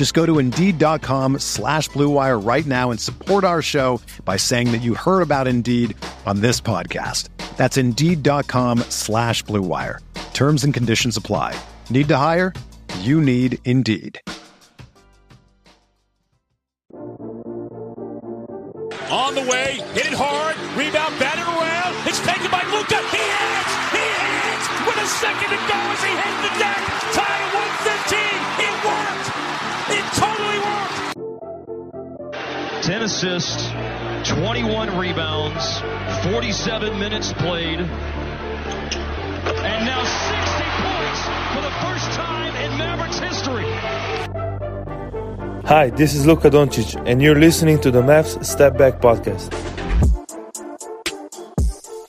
Just go to Indeed.com slash BlueWire right now and support our show by saying that you heard about Indeed on this podcast. That's Indeed.com slash BlueWire. Terms and conditions apply. Need to hire? You need Indeed. On the way, hit it hard, rebound, batted around. It's taken by Luka. He hits! 10 assists, 21 rebounds, 47 minutes played, and now 60 points for the first time in Mavericks history. Hi, this is Luka Doncic, and you're listening to the Mavs Step Back Podcast.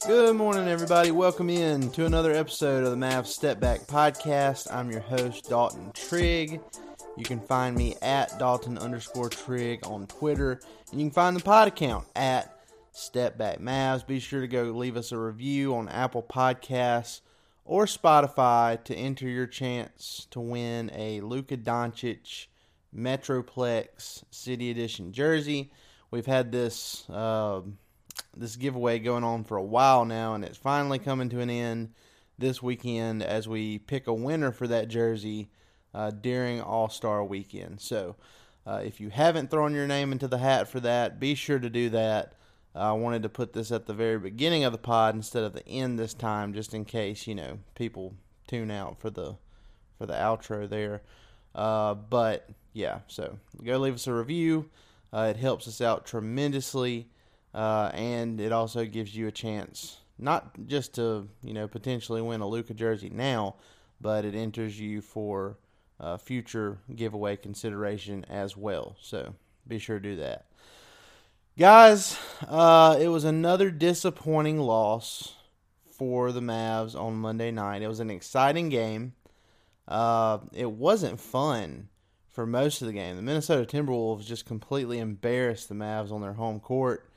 Good morning, everybody. Welcome in to another episode of the Mavs Step Back Podcast. I'm your host, Dalton Trigg. You can find me at Dalton underscore Trigg on Twitter, and you can find the pod account at Step Back Mavs. Be sure to go leave us a review on Apple Podcasts or Spotify to enter your chance to win a Luka Doncic Metroplex City Edition jersey. We've had this uh, this giveaway going on for a while now, and it's finally coming to an end this weekend as we pick a winner for that jersey uh, during All Star Weekend. So, uh, if you haven't thrown your name into the hat for that, be sure to do that. I wanted to put this at the very beginning of the pod instead of the end this time, just in case you know people tune out for the for the outro there. Uh, but yeah, so go leave us a review. Uh, it helps us out tremendously, uh, and it also gives you a chance not just to you know potentially win a Luka jersey now, but it enters you for uh, future giveaway consideration as well. So be sure to do that, guys. Uh, it was another disappointing loss for the Mavs on Monday night. It was an exciting game. Uh, it wasn't fun for most of the game. The Minnesota Timberwolves just completely embarrassed the Mavs on their home court.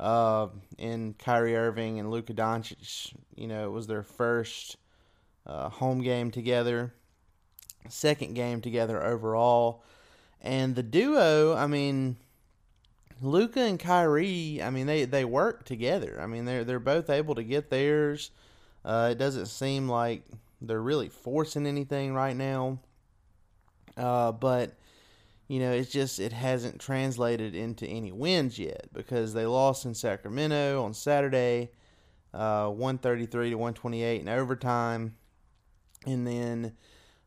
Uh, and Kyrie Irving and Luka Doncic, you know, it was their first uh, home game together, second game together overall. And the duo, I mean, Luka and Kyrie, I mean, they, they work together. I mean, they're they're both able to get theirs. Uh, it doesn't seem like they're really forcing anything right now. Uh, but you know, it's just it hasn't translated into any wins yet because they lost in Sacramento on Saturday, uh, 133 to 128 in overtime, and then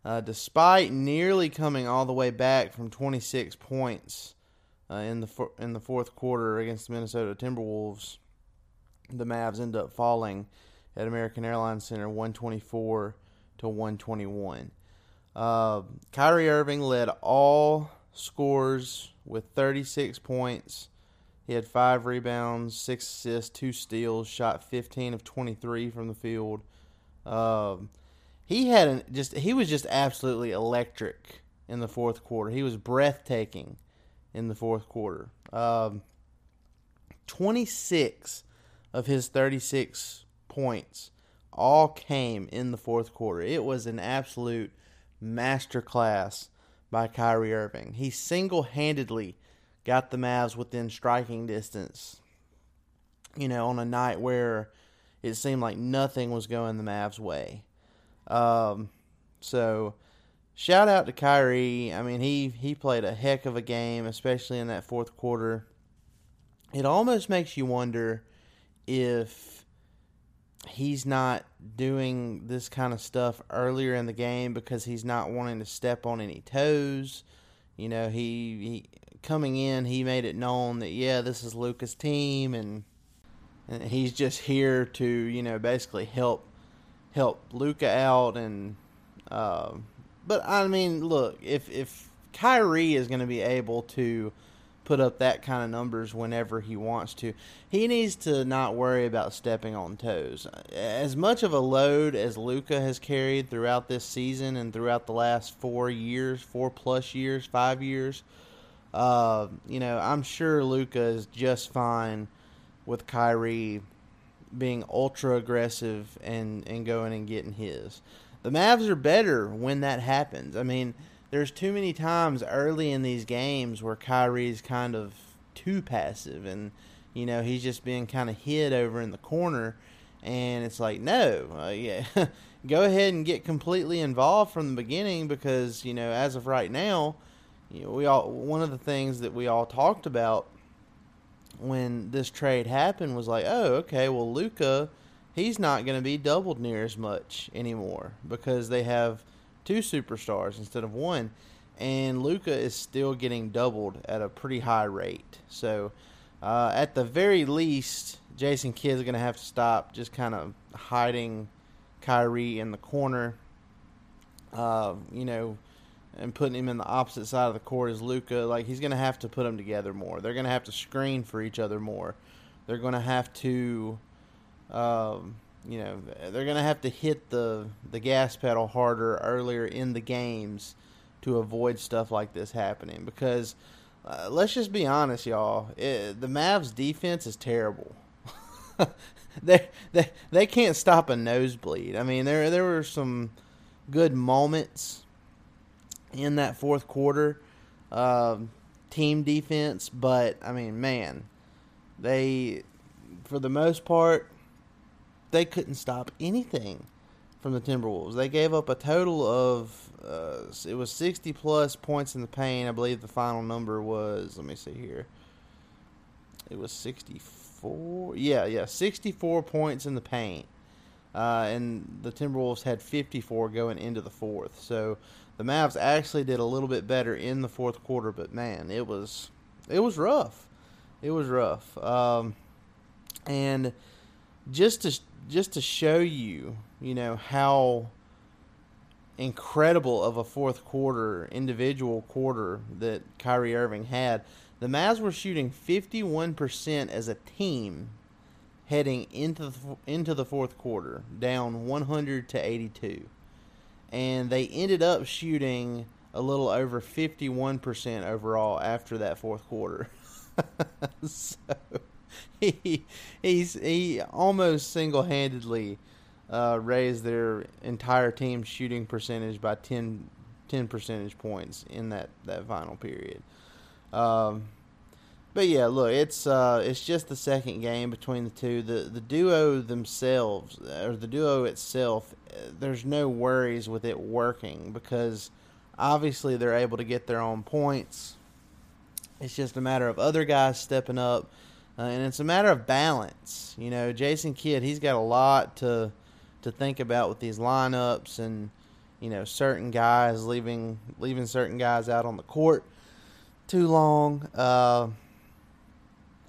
uh, despite nearly coming all the way back from 26 points uh, in the for- in the fourth quarter against the Minnesota Timberwolves, the Mavs end up falling at American Airlines Center 124 to 121. Uh, Kyrie Irving led all scores with 36 points. He had five rebounds, six assists, two steals, shot 15 of 23 from the field. Um, he had an, just he was just absolutely electric in the fourth quarter. He was breathtaking in the fourth quarter. Um, 26 of his 36 points all came in the fourth quarter. It was an absolute masterclass by Kyrie Irving. He single handedly got the Mavs within striking distance, you know, on a night where it seemed like nothing was going the Mavs' way. Um, so, shout out to Kyrie. I mean, he, he played a heck of a game, especially in that fourth quarter. It almost makes you wonder if he's not doing this kind of stuff earlier in the game because he's not wanting to step on any toes. You know, he, he coming in, he made it known that yeah, this is Luka's team, and, and he's just here to you know basically help help Luka out. And uh, but I mean, look, if if Kyrie is going to be able to put up that kind of numbers whenever he wants to. He needs to not worry about stepping on toes. As much of a load as Luka has carried throughout this season and throughout the last four years, four plus years, five years, uh, you know, I'm sure Luka is just fine with Kyrie being ultra aggressive and, and going and getting his. The Mavs are better when that happens. I mean, there's too many times early in these games where Kyrie's kind of too passive and you know he's just being kind of hid over in the corner and it's like no uh, yeah go ahead and get completely involved from the beginning because you know as of right now you know, we all one of the things that we all talked about when this trade happened was like oh okay well Luka, he's not going to be doubled near as much anymore because they have two superstars instead of one. And Luka is still getting doubled at a pretty high rate. So, uh, at the very least, Jason Kidd's going to have to stop just kind of hiding Kyrie in the corner, uh, you know, and putting him in the opposite side of the court as Luka. Like, he's going to have to put them together more. They're going to have to screen for each other more. They're going to have to. Um, you know they're going to have to hit the the gas pedal harder earlier in the games to avoid stuff like this happening because uh, let's just be honest y'all it, the Mavs defense is terrible they, they they can't stop a nosebleed i mean there there were some good moments in that fourth quarter uh, team defense but i mean man they for the most part they couldn't stop anything from the Timberwolves. They gave up a total of uh, it was 60 plus points in the paint. I believe the final number was let me see here. It was 64. Yeah, yeah, 64 points in the paint. Uh, and the Timberwolves had 54 going into the fourth. So the Mavs actually did a little bit better in the fourth quarter, but man, it was it was rough. It was rough. Um, and just to just to show you, you know, how incredible of a fourth quarter, individual quarter that Kyrie Irving had. The Mavs were shooting 51% as a team heading into the, into the fourth quarter, down 100 to 82. And they ended up shooting a little over 51% overall after that fourth quarter. so he he almost single handedly uh, raised their entire team shooting percentage by 10, 10 percentage points in that, that final period. Um, but yeah, look, it's uh, it's just the second game between the two. The the duo themselves, or the duo itself, there's no worries with it working because obviously they're able to get their own points. It's just a matter of other guys stepping up uh, and it's a matter of balance. You know, Jason Kidd, he's got a lot to to think about with these lineups and you know certain guys leaving leaving certain guys out on the court too long. Uh,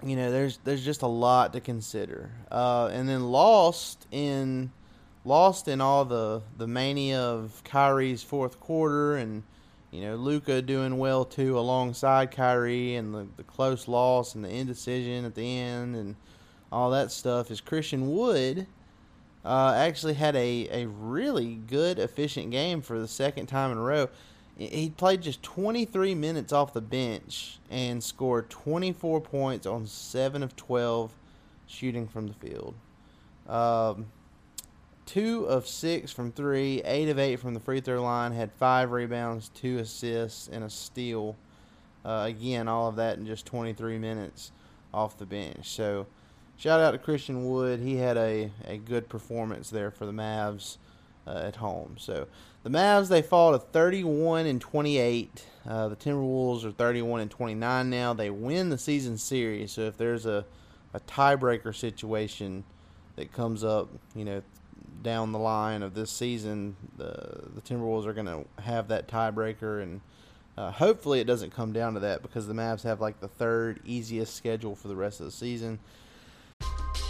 you know, there's there's just a lot to consider. Uh, and then lost in lost in all the the mania of Kyrie's fourth quarter and you know, Luka doing well too alongside Kyrie and the, the close loss and the indecision at the end and all that stuff is Christian Wood uh, actually had a, a really good, efficient game for the second time in a row. He played just 23 minutes off the bench and scored 24 points on 7 of 12 shooting from the field. Um, two of six from three, eight of eight from the free throw line, had five rebounds, two assists, and a steal. Uh, again, all of that in just 23 minutes off the bench. So, shout out to Christian Wood. He had a, a good performance there for the Mavs uh, at home. So, the Mavs they fall to 31 and 28. Uh, the Timberwolves are 31 and 29 now. They win the season series. So, if there's a, a tiebreaker situation that comes up, you know, down the line of this season, the the Timberwolves are going to have that tiebreaker, and uh, hopefully it doesn't come down to that because the Mavs have like the third easiest schedule for the rest of the season.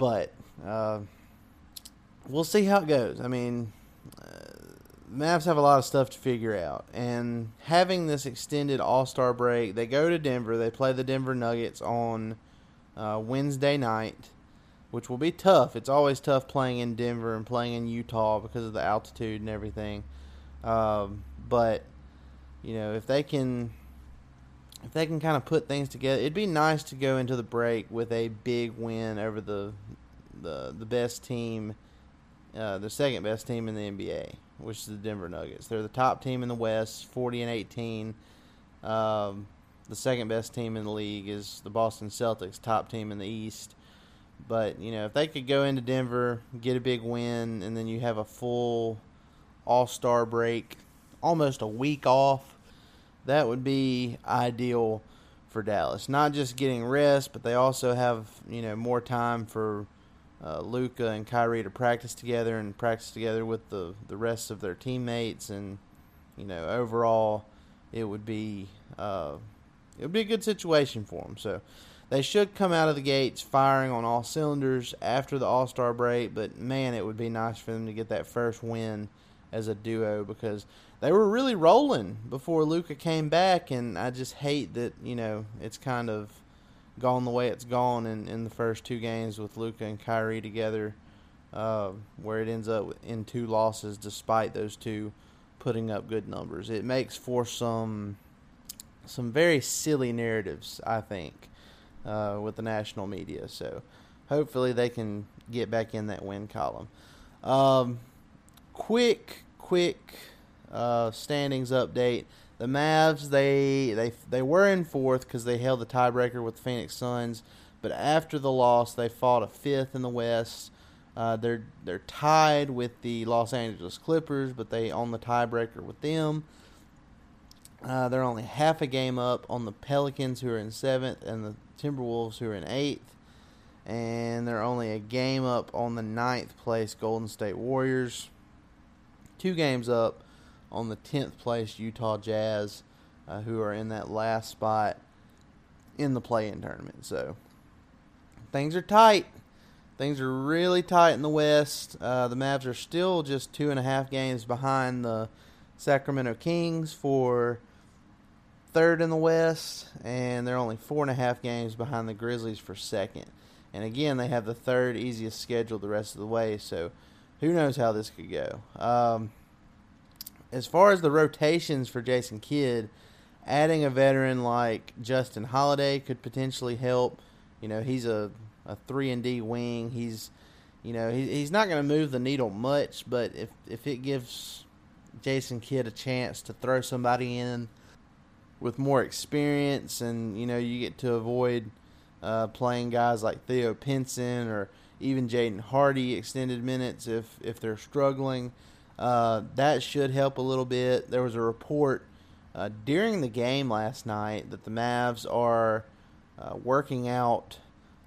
But uh, we'll see how it goes. I mean, uh, Mavs have a lot of stuff to figure out, and having this extended All Star break, they go to Denver. They play the Denver Nuggets on uh, Wednesday night, which will be tough. It's always tough playing in Denver and playing in Utah because of the altitude and everything. Um, but you know, if they can if they can kind of put things together, it'd be nice to go into the break with a big win over the the the best team, uh, the second best team in the NBA, which is the Denver Nuggets. They're the top team in the West, forty and eighteen. Um, the second best team in the league is the Boston Celtics, top team in the East. But you know, if they could go into Denver, get a big win, and then you have a full All Star break, almost a week off that would be ideal for Dallas. Not just getting rest, but they also have you know more time for uh, Luka and Kyrie to practice together and practice together with the the rest of their teammates, and you know overall it would be uh, it would be a good situation for them. So they should come out of the gates firing on all cylinders after the All Star break. But man, it would be nice for them to get that first win as a duo because they were really rolling before Luka came back, and I just hate that you know it's kind of gone the way it's gone in, in the first two games with Luka and Kyrie together, uh, where it ends up in two losses despite those two putting up good numbers. It makes for some some very silly narratives, I think, uh, with the national media. So hopefully they can get back in that win column. Um, quick, quick uh, standings update. The Mavs they they they were in fourth because they held the tiebreaker with the Phoenix Suns, but after the loss they fought a fifth in the West. Uh, they're they're tied with the Los Angeles Clippers, but they own the tiebreaker with them. Uh, they're only half a game up on the Pelicans, who are in seventh, and the Timberwolves, who are in eighth. And they're only a game up on the ninth place Golden State Warriors. Two games up on the 10th place Utah Jazz, uh, who are in that last spot in the play in tournament. So things are tight. things are really tight in the West. Uh, the Mavs are still just two and a half games behind the Sacramento Kings for third in the West, and they're only four and a half games behind the Grizzlies for second. And again, they have the third easiest schedule the rest of the way, so who knows how this could go. Um, as far as the rotations for Jason Kidd, adding a veteran like Justin Holiday could potentially help. You know, he's a, a three and D wing. He's you know, he, he's not going to move the needle much, but if if it gives Jason Kidd a chance to throw somebody in with more experience, and you know, you get to avoid uh, playing guys like Theo Pinson or even Jaden Hardy extended minutes if if they're struggling. Uh, that should help a little bit. There was a report uh, during the game last night that the Mavs are uh, working out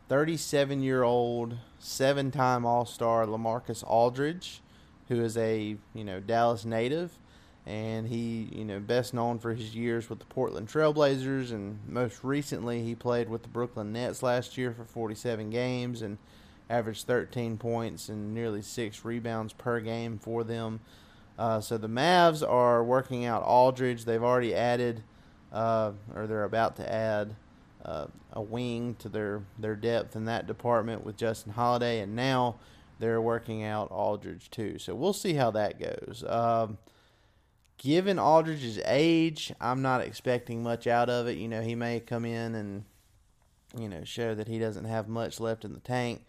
37 year old, seven time All Star LaMarcus Aldridge, who is a you know Dallas native, and he you know best known for his years with the Portland Trailblazers, and most recently he played with the Brooklyn Nets last year for 47 games and averaged 13 points and nearly six rebounds per game for them. Uh, so the Mavs are working out Aldridge. They've already added, uh, or they're about to add, uh, a wing to their, their depth in that department with Justin Holiday, and now they're working out Aldridge too. So we'll see how that goes. Um, given Aldridge's age, I'm not expecting much out of it. You know, he may come in and you know show that he doesn't have much left in the tank.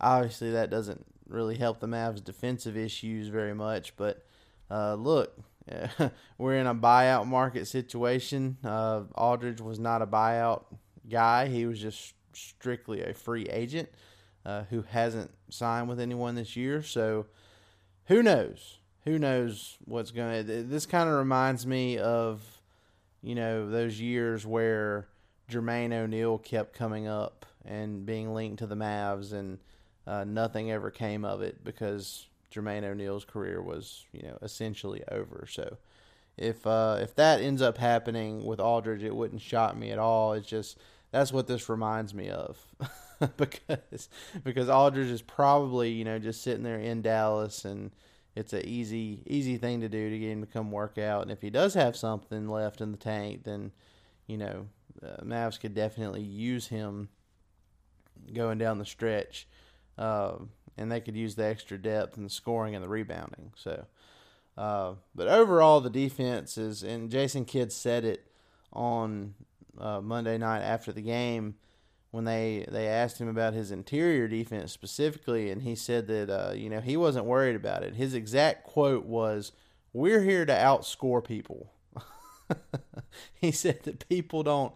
Obviously, that doesn't really help the Mavs' defensive issues very much. But uh, look, we're in a buyout market situation. Uh, Aldridge was not a buyout guy; he was just strictly a free agent uh, who hasn't signed with anyone this year. So, who knows? Who knows what's going to? This kind of reminds me of, you know, those years where Jermaine O'Neal kept coming up and being linked to the Mavs and uh, nothing ever came of it because Jermaine O'Neal's career was, you know, essentially over. So if uh, if that ends up happening with Aldridge, it wouldn't shock me at all. It's just that's what this reminds me of because because Aldridge is probably you know just sitting there in Dallas and it's an easy easy thing to do to get him to come work out. And if he does have something left in the tank, then you know uh, Mavs could definitely use him going down the stretch uh, and they could use the extra depth and the scoring and the rebounding. So, uh, but overall, the defense is, and Jason Kidd said it on uh, Monday night after the game when they they asked him about his interior defense specifically, and he said that uh, you know he wasn't worried about it. His exact quote was, "We're here to outscore people." he said that people don't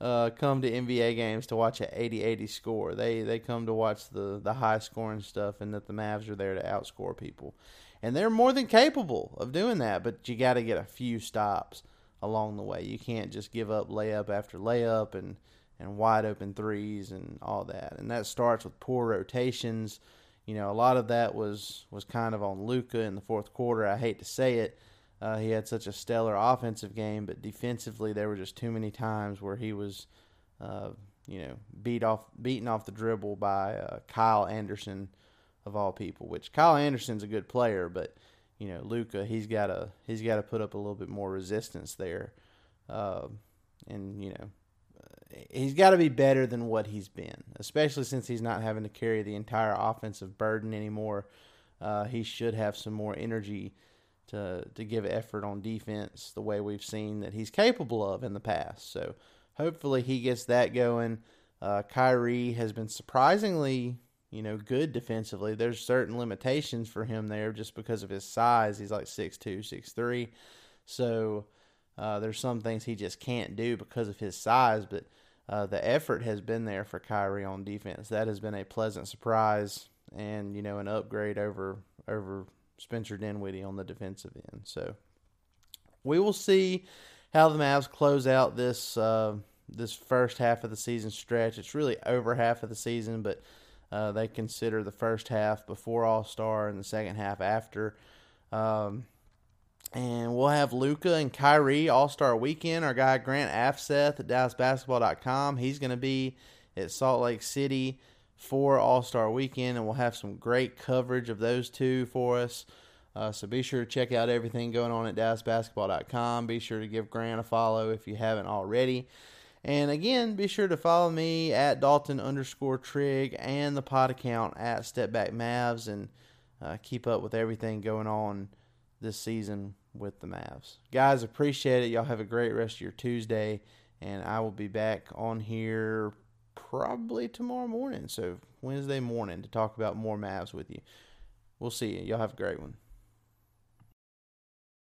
uh, come to NBA games to watch an 80-80 score. They they come to watch the the high scoring stuff, and that the Mavs are there to outscore people, and they're more than capable of doing that. But you got to get a few stops along the way. You can't just give up layup after layup and and wide open threes and all that. And that starts with poor rotations. You know, a lot of that was was kind of on Luka in the fourth quarter. I hate to say it uh, he had such a stellar offensive game, but defensively there were just too many times where he was, uh, you know, beat off, beaten off the dribble by uh, Kyle Anderson, of all people. Which Kyle Anderson's a good player, but you know, Luka, he's got to he's got to put up a little bit more resistance there, um, and you know, he's got to be better than what he's been, especially since he's not having to carry the entire offensive burden anymore. Uh, he should have some more energy to to give effort on defense the way we've seen that he's capable of in the past. So hopefully he gets that going. Uh, Kyrie has been surprisingly, you know, good defensively. There's certain limitations for him there just because of his size. He's like 6'2", 6'3". So uh, there's some things he just can't do because of his size, but uh, the effort has been there for Kyrie on defense. That has been a pleasant surprise and you know an upgrade over over Spencer Dinwiddie on the defensive end. So we will see how the Mavs close out this uh, this first half of the season stretch. It's really over half of the season, but uh, they consider the first half before All Star and the second half after. Um, and we'll have Luka and Kyrie All Star Weekend. Our guy Grant Afseth at DallasBasketball.com. He's going to be at Salt Lake City for All Star Weekend, and we'll have some great coverage of those two for us. Uh, so be sure to check out everything going on at DallasBasketball.com. Be sure to give Grant a follow if you haven't already. And again, be sure to follow me at Dalton underscore Trigg and the pod account at Step Back Mavs and uh, keep up with everything going on this season with the Mavs. Guys, appreciate it. Y'all have a great rest of your Tuesday, and I will be back on here probably tomorrow morning. So Wednesday morning to talk about more Mavs with you. We'll see you. Y'all have a great one.